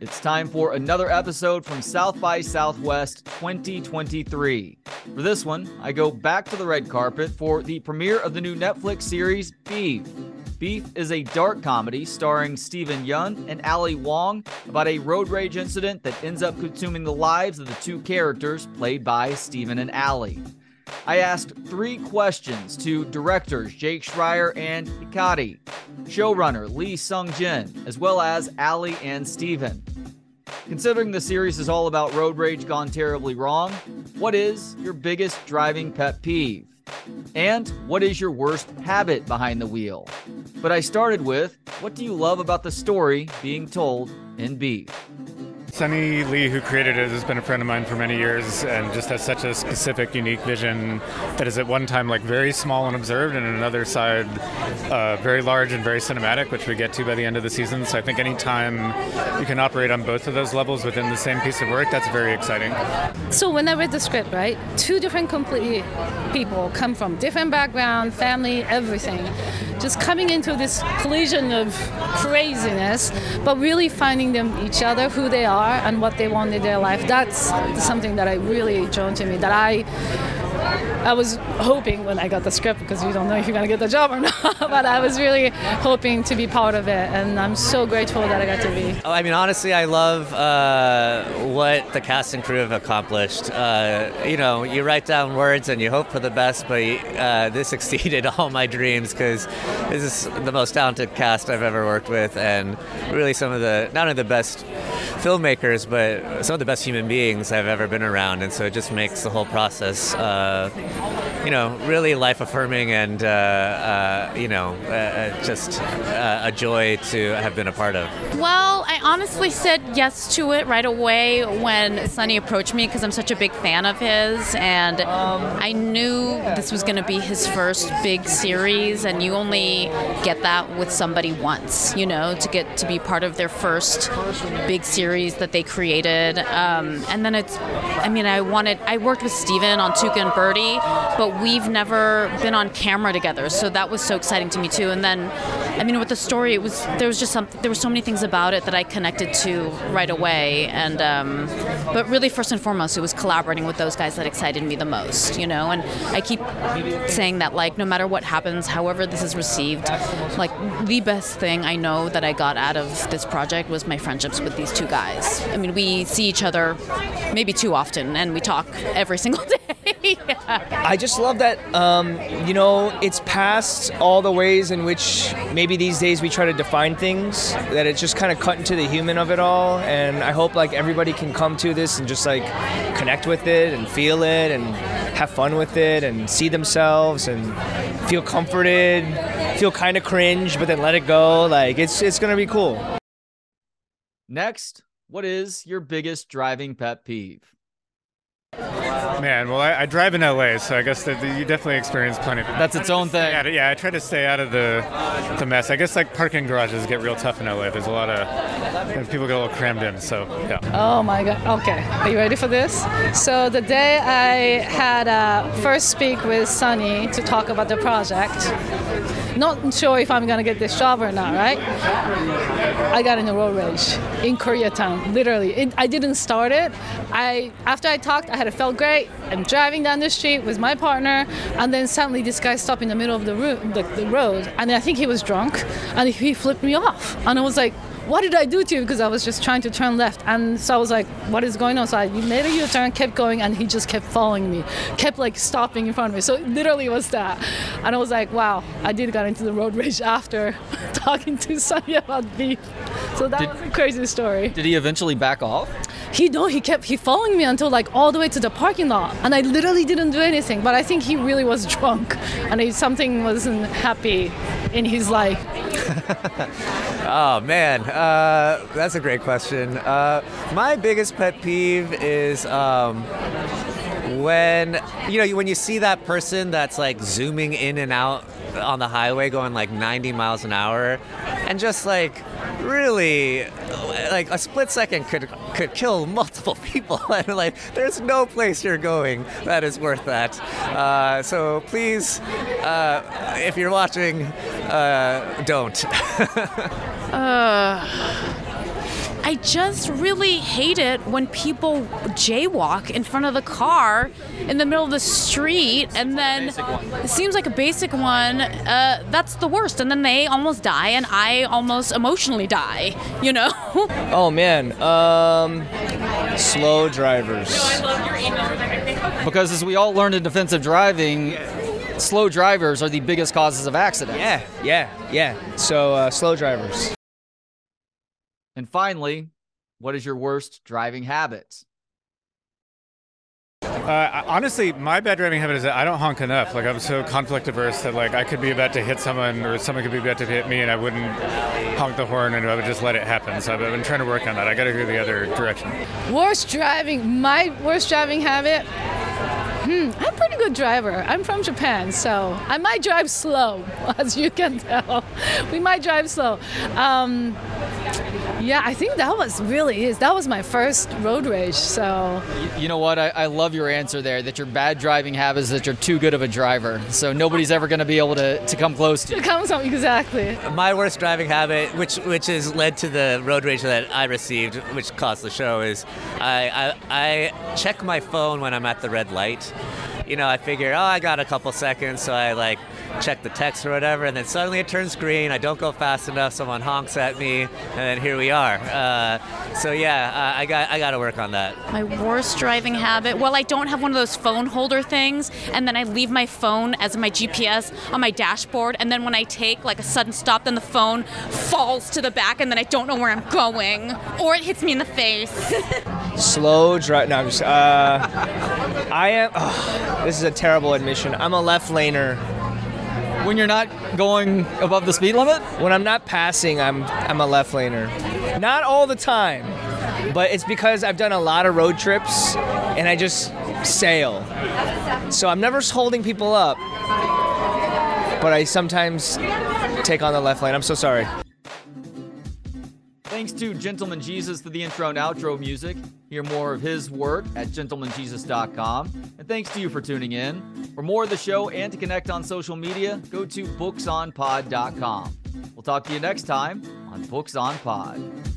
It's time for another episode from South by Southwest 2023. For this one, I go back to the red carpet for the premiere of the new Netflix series Beef. Beef is a dark comedy starring Steven Yeun and Ali Wong about a road rage incident that ends up consuming the lives of the two characters played by Steven and Ali. I asked three questions to directors Jake Schreier and Hikari, showrunner Lee Sung Jin, as well as Ali and Steven. Considering the series is all about road rage gone terribly wrong, what is your biggest driving pet peeve? And what is your worst habit behind the wheel? But I started with what do you love about the story being told in Beef? Sunny Lee, who created it, has been a friend of mine for many years and just has such a specific, unique vision that is at one time like very small and observed, and another side uh, very large and very cinematic, which we get to by the end of the season. So I think anytime you can operate on both of those levels within the same piece of work, that's very exciting. So when I read the script, right, two different completely people come from different background, family, everything, just coming into this collision of craziness, but really finding them each other, who they are are and what they want in their life. That's something that I really drawn to me. That I I was hoping when I got the script because you don't know if you're gonna get the job or not. but I was really hoping to be part of it, and I'm so grateful that I got to be. Oh, I mean, honestly, I love uh, what the cast and crew have accomplished. Uh, you know, you write down words and you hope for the best, but uh, this exceeded all my dreams because this is the most talented cast I've ever worked with, and really some of the not only the best filmmakers, but some of the best human beings I've ever been around, and so it just makes the whole process uh, you know, really life affirming and, uh, uh, you know, uh, uh just uh, a joy to have been a part of. Well, I honestly said yes to it right away when Sunny approached me because I'm such a big fan of his, and I knew this was going to be his first big series, and you only get that with somebody once, you know, to get to be part of their first big series that they created. Um, and then it's, I mean, I wanted, I worked with Steven on Tuca and Bertie, but we've never been on camera together, so that was so exciting to me too. And then, I mean, with the story, it was there was just some there were so many things about it that I connected to right away. And um, but really, first and foremost, it was collaborating with those guys that excited me the most, you know. And I keep saying that like no matter what happens, however this is received, like the best thing I know that I got out of this project was my friendships with these two guys. I mean, we see each other maybe too often, and we talk every single day. Yeah. I just love that, um, you know, it's past all the ways in which maybe these days we try to define things, that it's just kind of cut into the human of it all. And I hope like everybody can come to this and just like connect with it and feel it and have fun with it and see themselves and feel comforted, feel kind of cringe, but then let it go. Like it's, it's going to be cool. Next, what is your biggest driving pet peeve? Man, well, I, I, drive in LA, so I guess that you definitely experience plenty of it. That's its own thing. Of, yeah, I try to stay out of the the mess. I guess like parking garages get real tough in LA. There's a lot of people get a little crammed in. So yeah. Oh my God. Okay, are you ready for this? So the day I had uh, first speak with Sunny to talk about the project, not sure if I'm gonna get this job or not, right? I got in a road rage in Koreatown, literally. It, I didn't start it. I after I talked, I had it felt great. I'm driving down the street with my partner, and then suddenly this guy stopped in the middle of the, the, the road, and I think he was drunk, and he flipped me off, and I was like, what did I do to you? Because I was just trying to turn left. And so I was like, what is going on? So I made a U-turn, kept going, and he just kept following me, kept like stopping in front of me. So literally was that. And I was like, wow, I did get into the road rage after talking to Sunny about beef. So that did, was a crazy story. Did he eventually back off? He no, he kept he following me until like all the way to the parking lot, and I literally didn't do anything. But I think he really was drunk, and he, something wasn't happy in his life. oh man, uh, that's a great question. Uh, my biggest pet peeve is. Um, when you know when you see that person that's like zooming in and out on the highway going like 90 miles an hour and just like really like a split second could could kill multiple people. And like there's no place you're going that is worth that. Uh, so please uh, if you're watching uh, don't I just really hate it when people jaywalk in front of the car in the middle of the street, and then it seems like a basic one. Uh, that's the worst, and then they almost die, and I almost emotionally die. You know? Oh man, um, slow drivers. Because as we all learned in defensive driving, slow drivers are the biggest causes of accidents. Yeah, yeah, yeah. So uh, slow drivers. And finally, what is your worst driving habit? Uh, honestly, my bad driving habit is that I don't honk enough. Like I'm so conflict averse that like I could be about to hit someone or someone could be about to hit me, and I wouldn't honk the horn and I would just let it happen. So I've been trying to work on that. I got to go the other direction. Worst driving, my worst driving habit. Hmm, I'm a pretty good driver. I'm from Japan, so I might drive slow, as you can tell. We might drive slow. Um, yeah, I think that was really is. That was my first road rage. So You know what? I, I love your answer there that your bad driving habit is that you're too good of a driver. So nobody's ever going to be able to, to come close to you. it comes exactly. My worst driving habit, which which has led to the road rage that I received, which caused the show, is I, I I check my phone when I'm at the red light. You know, I figure, oh, I got a couple seconds, so I like check the text or whatever, and then suddenly it turns green. I don't go fast enough. Someone honks at me, and then here we are. Uh, so yeah, uh, I got I got to work on that. My worst driving habit. Well, I don't have one of those phone holder things, and then I leave my phone as my GPS on my dashboard, and then when I take like a sudden stop, then the phone falls to the back, and then I don't know where I'm going, or it hits me in the face. Slow drive. No, I'm just. Uh, I am. Oh, this is a terrible admission. I'm a left laner. When you're not going above the speed limit? When I'm not passing, I'm I'm a left laner. Not all the time, but it's because I've done a lot of road trips and I just sail. So I'm never holding people up, but I sometimes take on the left lane. I'm so sorry. Thanks to Gentleman Jesus for the intro and outro music. Hear more of his work at gentlemanjesus.com. And thanks to you for tuning in. For more of the show and to connect on social media, go to booksonpod.com. We'll talk to you next time on Books on Pod.